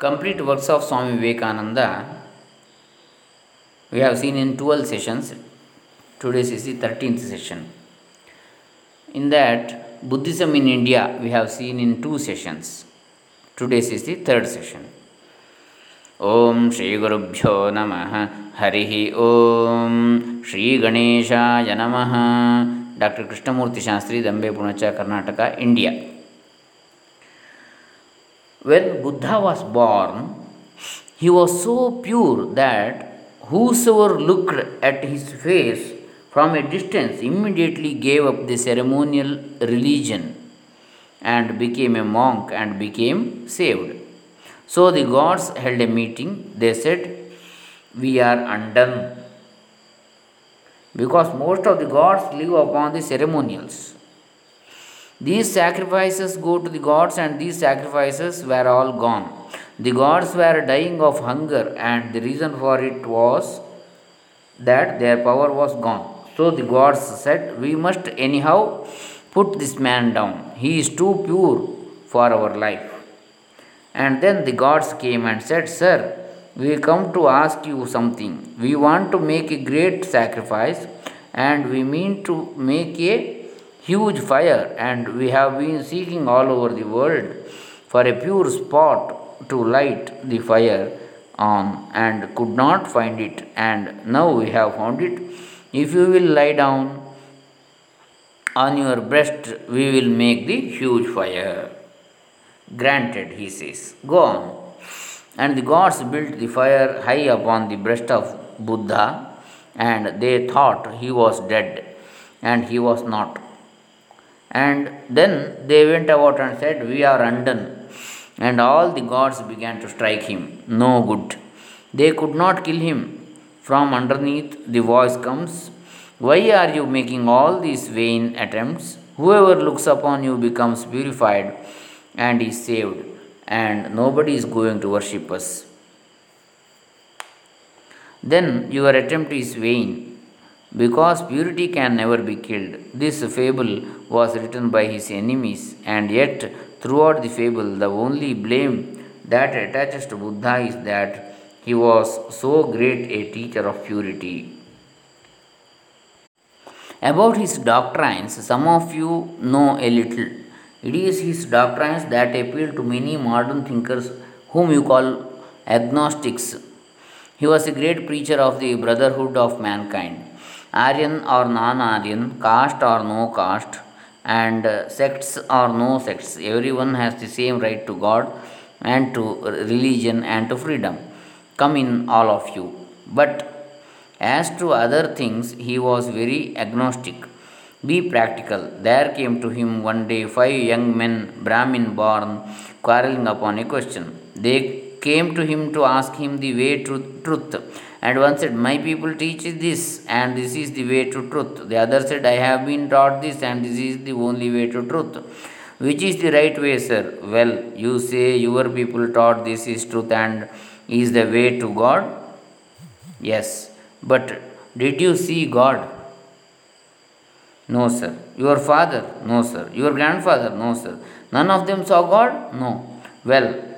complete works of Swami Vivekananda we have seen in 12 sessions. Today is the 13th session. In that, Buddhism in India we have seen in two sessions. Today is the third session. ಓಂ ಶ್ರೀ ಗುರುಭ್ಯೋ ನಮಃ ಹರಿ ಓಂ ಶ್ರೀ ಗಣೇಶಾಯ ನಮಃ doctor Krishnamurthy Shastri Dambe Punacha Karnataka India When Buddha was born, he was so pure that whosoever looked at his face from a distance immediately gave up the ceremonial religion and became a monk and became saved. So the gods held a meeting. They said, We are undone. Because most of the gods live upon the ceremonials. These sacrifices go to the gods, and these sacrifices were all gone. The gods were dying of hunger, and the reason for it was that their power was gone. So the gods said, We must anyhow put this man down. He is too pure for our life. And then the gods came and said, Sir, we come to ask you something. We want to make a great sacrifice and we mean to make a huge fire, and we have been seeking all over the world for a pure spot to light the fire on and could not find it, and now we have found it. If you will lie down on your breast, we will make the huge fire. Granted, he says. Go on. And the gods built the fire high upon the breast of Buddha, and they thought he was dead, and he was not. And then they went about and said, We are undone. And all the gods began to strike him. No good. They could not kill him. From underneath, the voice comes, Why are you making all these vain attempts? Whoever looks upon you becomes purified and is saved, and nobody is going to worship us. Then your attempt is vain, because purity can never be killed. This fable was written by his enemies, and yet throughout the fable, the only blame that attaches to Buddha is that he was so great a teacher of purity. About his doctrines, some of you know a little. It is his doctrines that appeal to many modern thinkers whom you call agnostics. He was a great preacher of the brotherhood of mankind, Aryan or non Aryan, caste or no caste, and uh, sects or no sects. Everyone has the same right to God and to religion and to freedom. Come in, all of you. But as to other things, he was very agnostic be practical. There came to him one day five young men, Brahmin born, quarreling upon a question. They came to him to ask him the way to truth. And one said, My people teach this, and this is the way to truth. The other said, I have been taught this, and this is the only way to truth. Which is the right way, sir? Well, you say your people taught this is truth and is the way to God? Yes. But did you see God? No, sir. Your father? No, sir. Your grandfather? No, sir. None of them saw God? No. Well,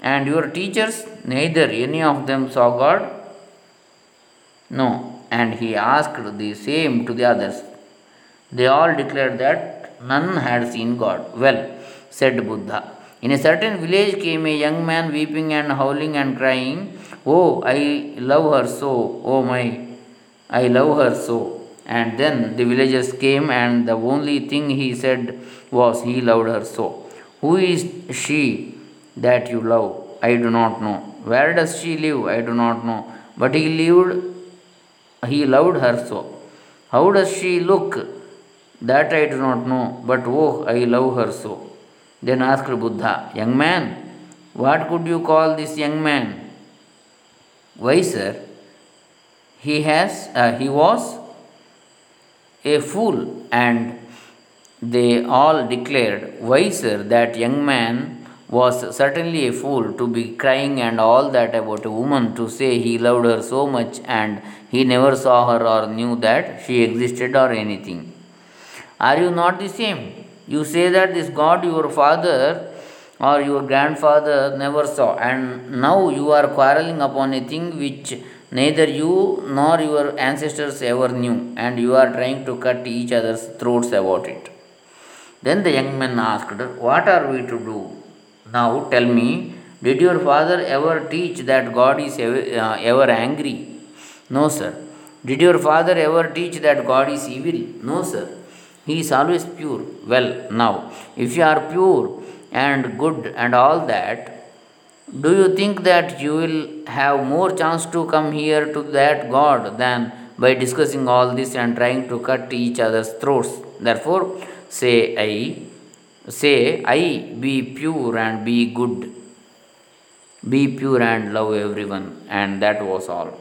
and your teachers? Neither any of them saw God? No. And he asked the same to the others. They all declared that none had seen God. Well, said Buddha. In a certain village came a young man weeping and howling and crying, Oh, I love her so, oh my, I love her so. And then the villagers came, and the only thing he said was, He loved her so. Who is she that you love? I do not know. Where does she live? I do not know. But he lived, he loved her so. How does she look? That I do not know. But oh, I love her so. Then asked Buddha, Young man, what could you call this young man? Why, sir? He has, uh, he was a fool, and they all declared, Wiser, that young man was certainly a fool to be crying and all that about a woman to say he loved her so much and he never saw her or knew that she existed or anything. Are you not the same? You say that this God, your father, or your grandfather never saw, and now you are quarreling upon a thing which neither you nor your ancestors ever knew, and you are trying to cut each other's throats about it. Then the young man asked, What are we to do? Now tell me, did your father ever teach that God is ever, uh, ever angry? No, sir. Did your father ever teach that God is evil? No, sir. He is always pure. Well, now, if you are pure and good and all that, do you think that you will have more chance to come here to that God than by discussing all this and trying to cut each other's throats? Therefore, say I, say I, be pure and be good. Be pure and love everyone. And that was all.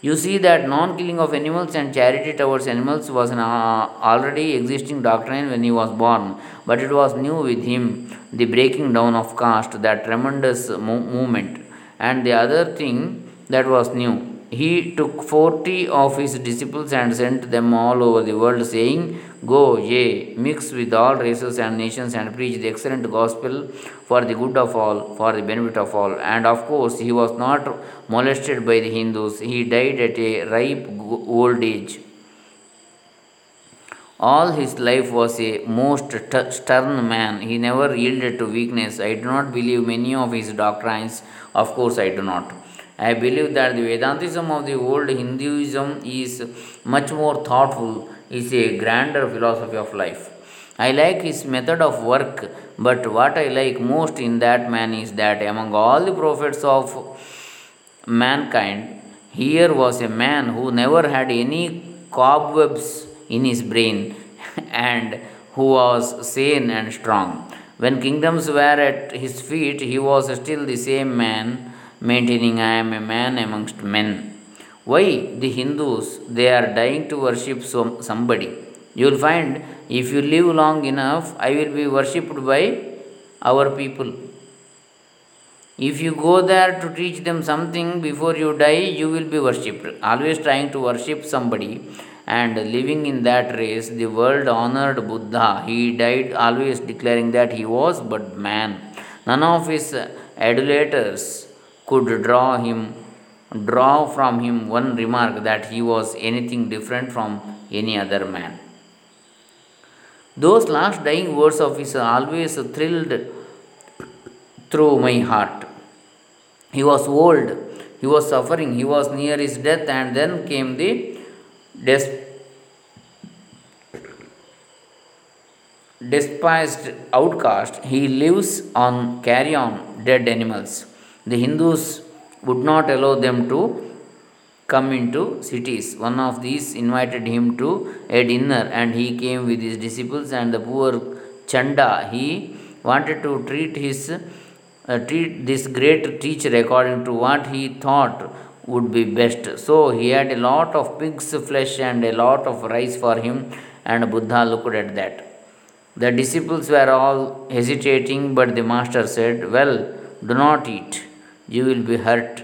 You see that non killing of animals and charity towards animals was an uh, already existing doctrine when he was born, but it was new with him the breaking down of caste, that tremendous mo- movement. And the other thing that was new, he took 40 of his disciples and sent them all over the world, saying, Go, ye, mix with all races and nations, and preach the excellent gospel for the good of all, for the benefit of all. And of course, he was not molested by the Hindus. He died at a ripe old age. All his life was a most t- stern man. He never yielded to weakness. I do not believe many of his doctrines. Of course, I do not. I believe that the Vedantism of the old Hinduism is much more thoughtful, is a grander philosophy of life. I like his method of work, but what I like most in that man is that among all the prophets of mankind, here was a man who never had any cobwebs in his brain and who was sane and strong. When kingdoms were at his feet, he was still the same man maintaining I am a man amongst men. Why the Hindus they are dying to worship some, somebody. You will find if you live long enough, I will be worshipped by our people. If you go there to teach them something before you die, you will be worshipped. Always trying to worship somebody and living in that race, the world honored Buddha. He died always declaring that he was but man. None of his adulators could draw him draw from him one remark that he was anything different from any other man. Those last dying words of his always thrilled through my heart. He was old, he was suffering, he was near his death, and then came the des- despised outcast. He lives on carrion dead animals. The Hindus would not allow them to come into cities. One of these invited him to a dinner, and he came with his disciples and the poor Chanda. He wanted to treat his uh, treat this great teacher according to what he thought would be best. So he had a lot of pig's flesh and a lot of rice for him, and Buddha looked at that. The disciples were all hesitating, but the master said, Well, do not eat you will be hurt.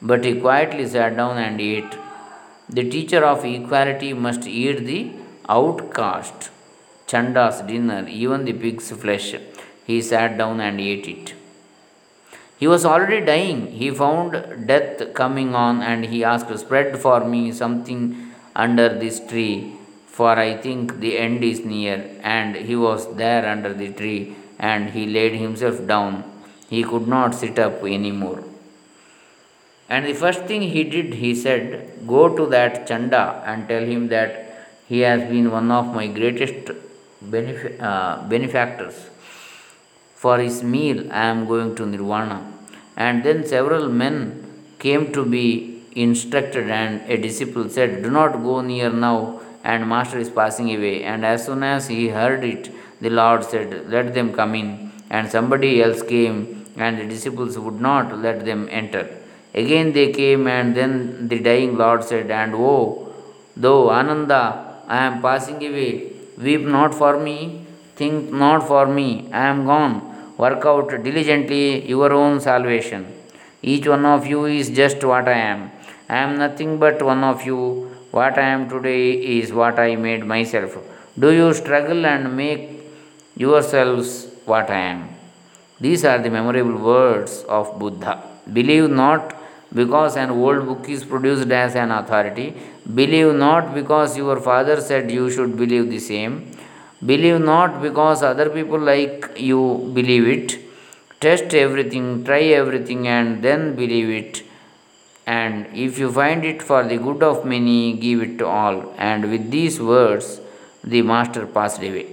But he quietly sat down and ate. The teacher of equality must eat the outcast, Chanda's dinner, even the pig's flesh. He sat down and ate it. He was already dying. He found death coming on and he asked, Spread for me something under this tree, for I think the end is near. And he was there under the tree and he laid himself down he could not sit up any more. And the first thing he did, he said, Go to that Chanda and tell him that he has been one of my greatest benef- uh, benefactors. For his meal, I am going to Nirvana. And then several men came to be instructed, and a disciple said, Do not go near now, and Master is passing away. And as soon as he heard it, the Lord said, Let them come in and somebody else came, and the disciples would not let them enter. Again they came, and then the dying Lord said, And oh, though Ananda, I am passing away, weep not for me, think not for me, I am gone. Work out diligently your own salvation. Each one of you is just what I am. I am nothing but one of you. What I am today is what I made myself. Do you struggle and make yourselves what I am. These are the memorable words of Buddha. Believe not because an old book is produced as an authority. Believe not because your father said you should believe the same. Believe not because other people like you believe it. Test everything, try everything, and then believe it. And if you find it for the good of many, give it to all. And with these words, the master passed away.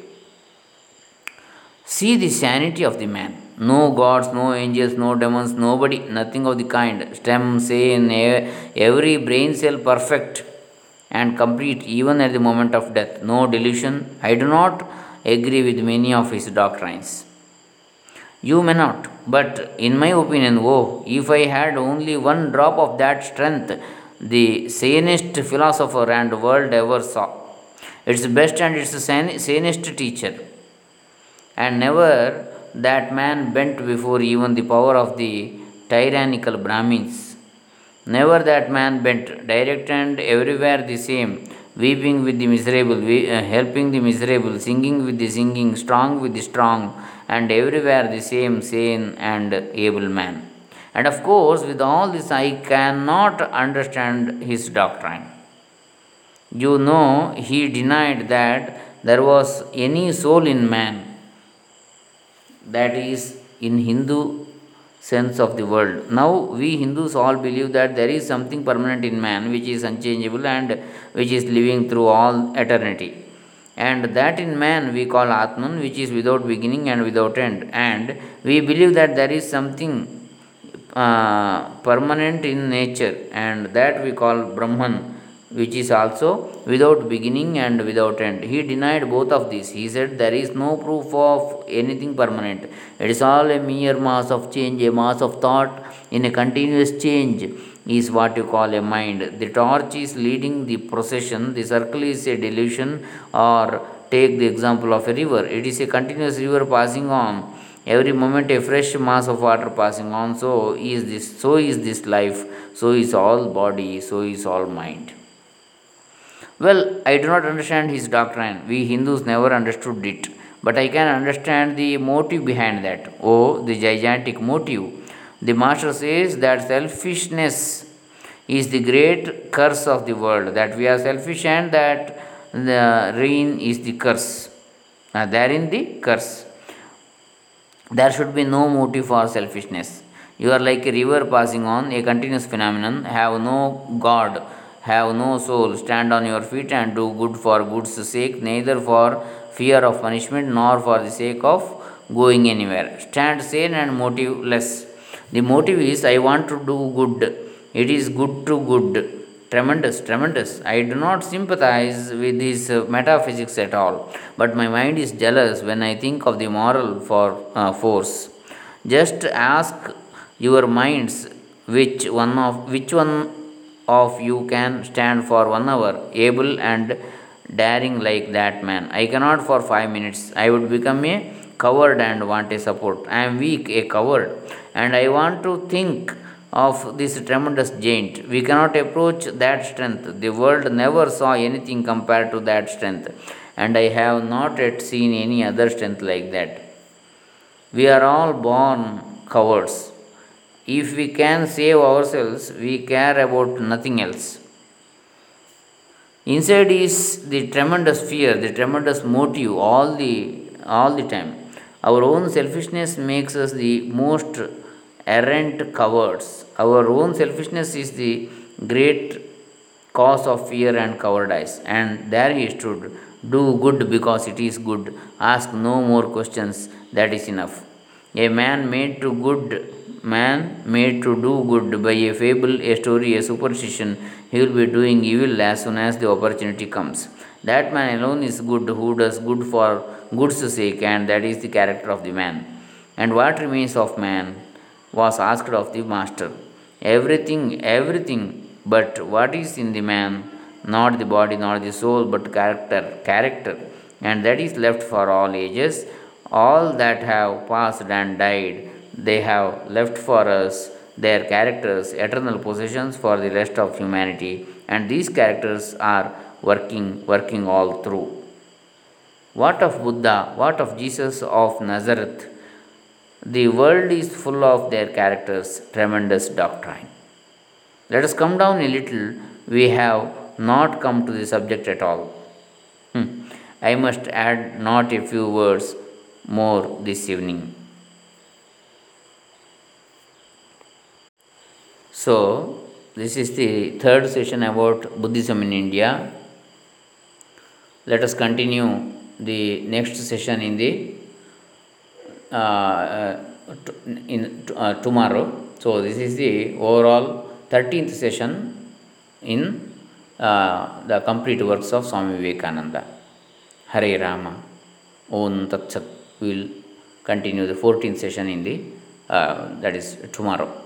See the sanity of the man. No gods, no angels, no demons, nobody, nothing of the kind. Stem, sane, every brain cell perfect and complete even at the moment of death. No delusion. I do not agree with many of his doctrines. You may not, but in my opinion, oh, if I had only one drop of that strength, the sanest philosopher and world ever saw. It's best and it's sanest teacher and never that man bent before even the power of the tyrannical Brahmins. Never that man bent, direct and everywhere the same, weeping with the miserable, uh, helping the miserable, singing with the singing, strong with the strong, and everywhere the same sane and able man. And of course, with all this, I cannot understand his doctrine. You know, he denied that there was any soul in man that is in Hindu sense of the world. Now, we Hindus all believe that there is something permanent in man which is unchangeable and which is living through all eternity. And that in man we call Atman, which is without beginning and without end. And we believe that there is something uh, permanent in nature, and that we call Brahman, which is also without beginning and without end. He denied both of these. He said there is no proof of anything permanent. It is all a mere mass of change, a mass of thought in a continuous change is what you call a mind. The torch is leading the procession, the circle is a delusion, or take the example of a river. It is a continuous river passing on. Every moment a fresh mass of water passing on. So is this so is this life, so is all body, so is all mind. Well, I do not understand his doctrine. We Hindus never understood it. But I can understand the motive behind that. Oh, the gigantic motive. The master says that selfishness is the great curse of the world, that we are selfish and that the rain is the curse. Now, therein the curse. There should be no motive for selfishness. You are like a river passing on, a continuous phenomenon, have no God have no soul, stand on your feet and do good for good's sake, neither for fear of punishment nor for the sake of going anywhere. Stand sane and motiveless. The motive is I want to do good. It is good to good. Tremendous, tremendous. I do not sympathize with his uh, metaphysics at all, but my mind is jealous when I think of the moral for uh, force. Just ask your minds which one of which one of you can stand for one hour, able and daring like that man. I cannot for five minutes. I would become a coward and want a support. I am weak, a coward, and I want to think of this tremendous giant. We cannot approach that strength. The world never saw anything compared to that strength, and I have not yet seen any other strength like that. We are all born cowards if we can save ourselves, we care about nothing else. Inside is the tremendous fear, the tremendous motive all the all the time. Our own selfishness makes us the most errant cowards. Our own selfishness is the great cause of fear and cowardice. And there he stood. Do good because it is good. Ask no more questions. That is enough. A man made to good man made to do good by a fable, a story, a superstition, he will be doing evil as soon as the opportunity comes. That man alone is good who does good for good's sake, and that is the character of the man. And what remains of man was asked of the master. Everything, everything, but what is in the man, not the body, not the soul, but character, character, and that is left for all ages. All that have passed and died they have left for us their characters, eternal possessions for the rest of humanity, and these characters are working, working all through. What of Buddha? What of Jesus of Nazareth? The world is full of their characters, tremendous doctrine. Let us come down a little. We have not come to the subject at all. Hmm. I must add not a few words more this evening. So, this is the third session about Buddhism in India. Let us continue the next session in the uh, uh in uh, tomorrow. So, this is the overall 13th session in uh, the complete works of Swami Vivekananda. Hare Rama. Om Tat Sat. We will continue the 14th session in the uh, that is tomorrow.